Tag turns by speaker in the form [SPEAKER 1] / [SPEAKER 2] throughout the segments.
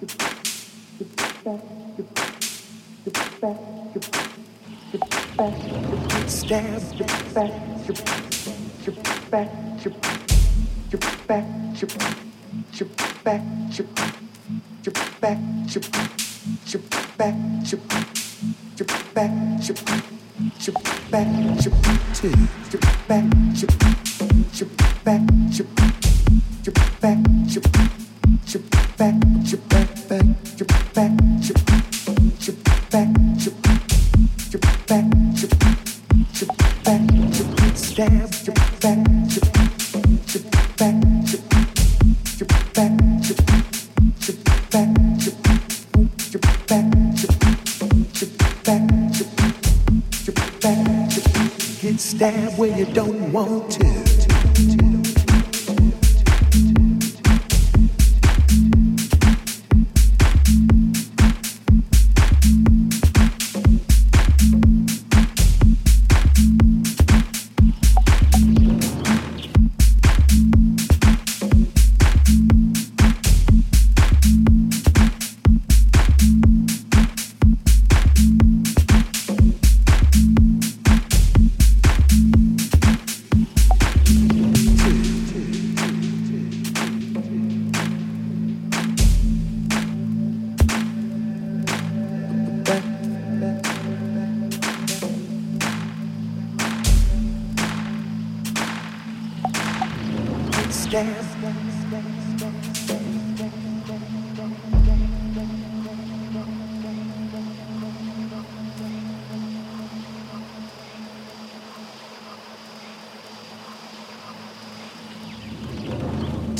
[SPEAKER 1] Stab your back, your back, your back, your back, your back, your back, your back, your back, your two, your back, your back, your back, your back, your back, your back.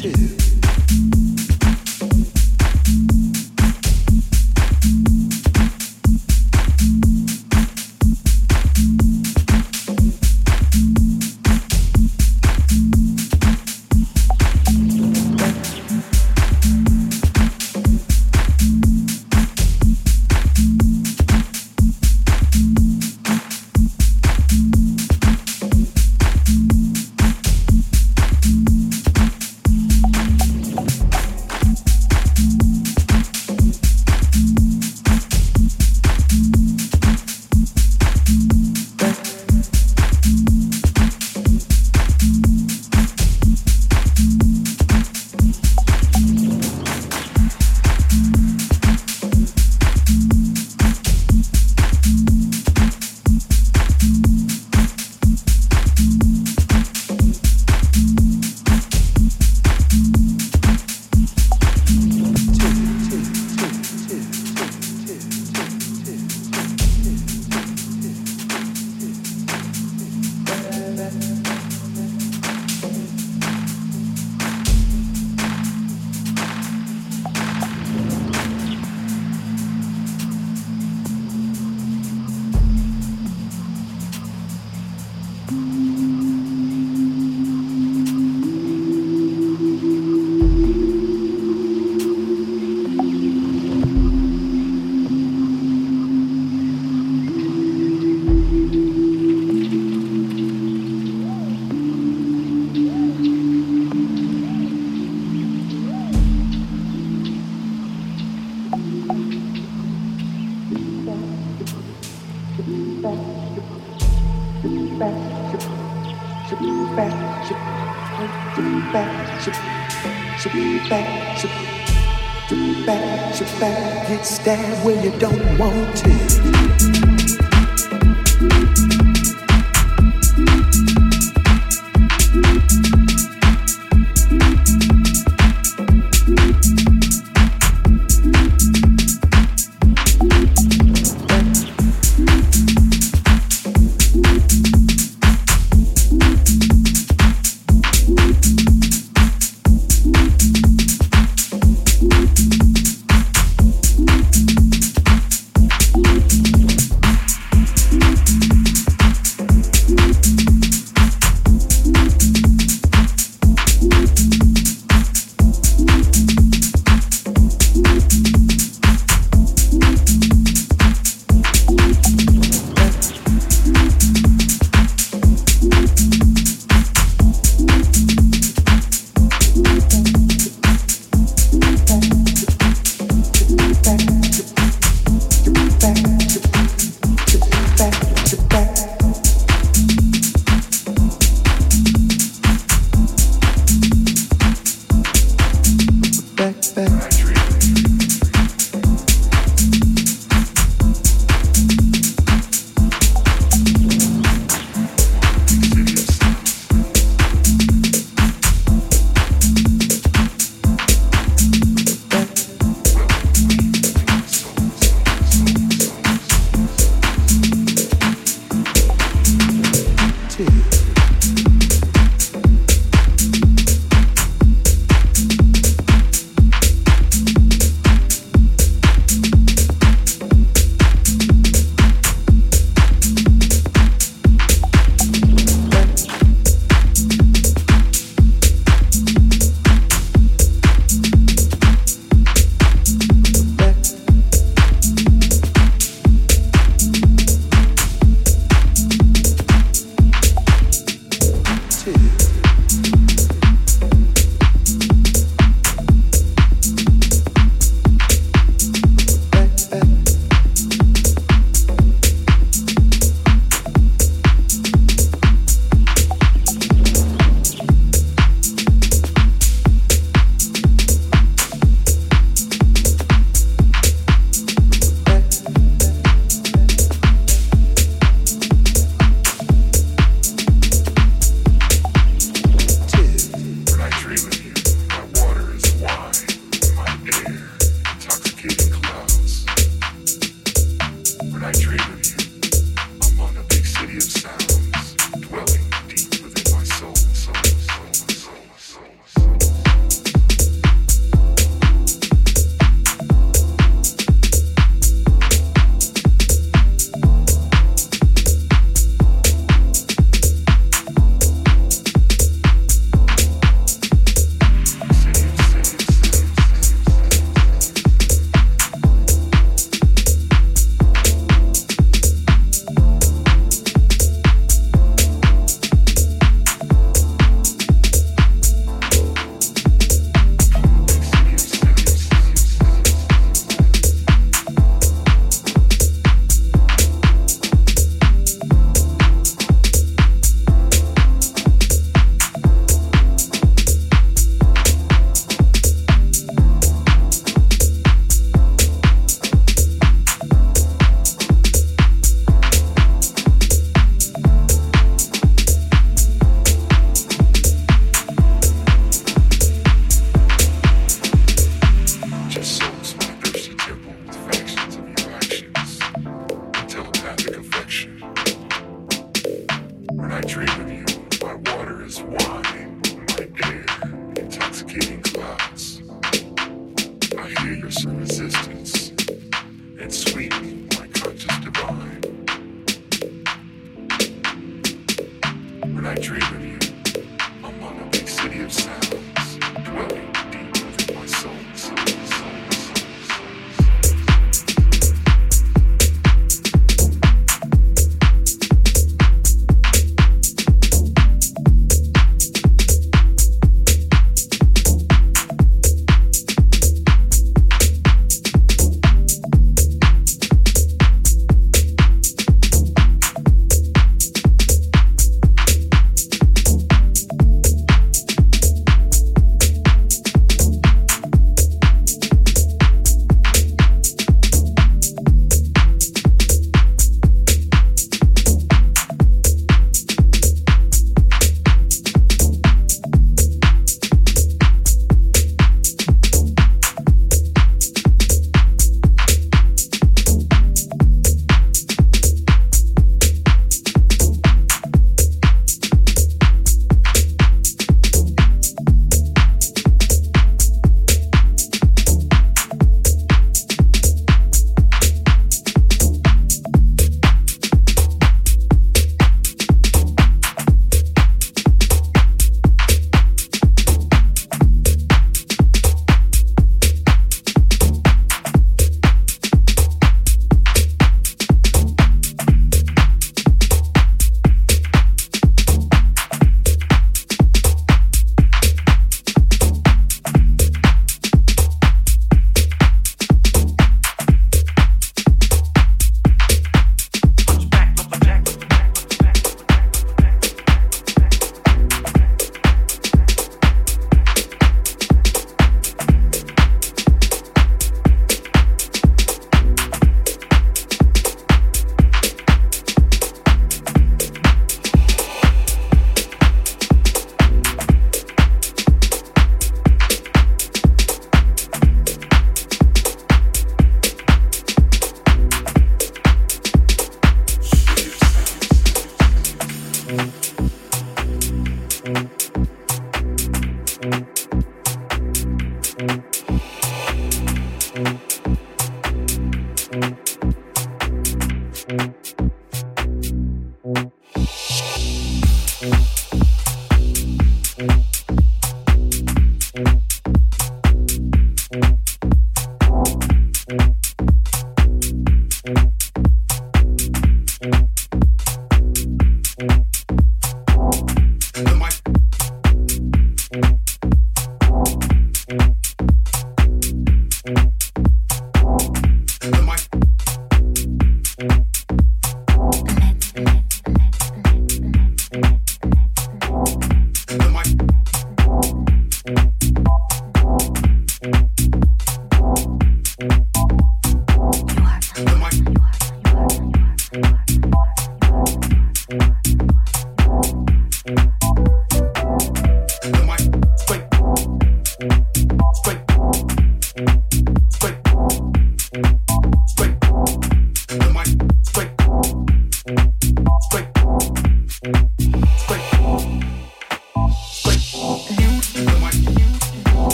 [SPEAKER 1] too. back, you back, it's there way you don't want to.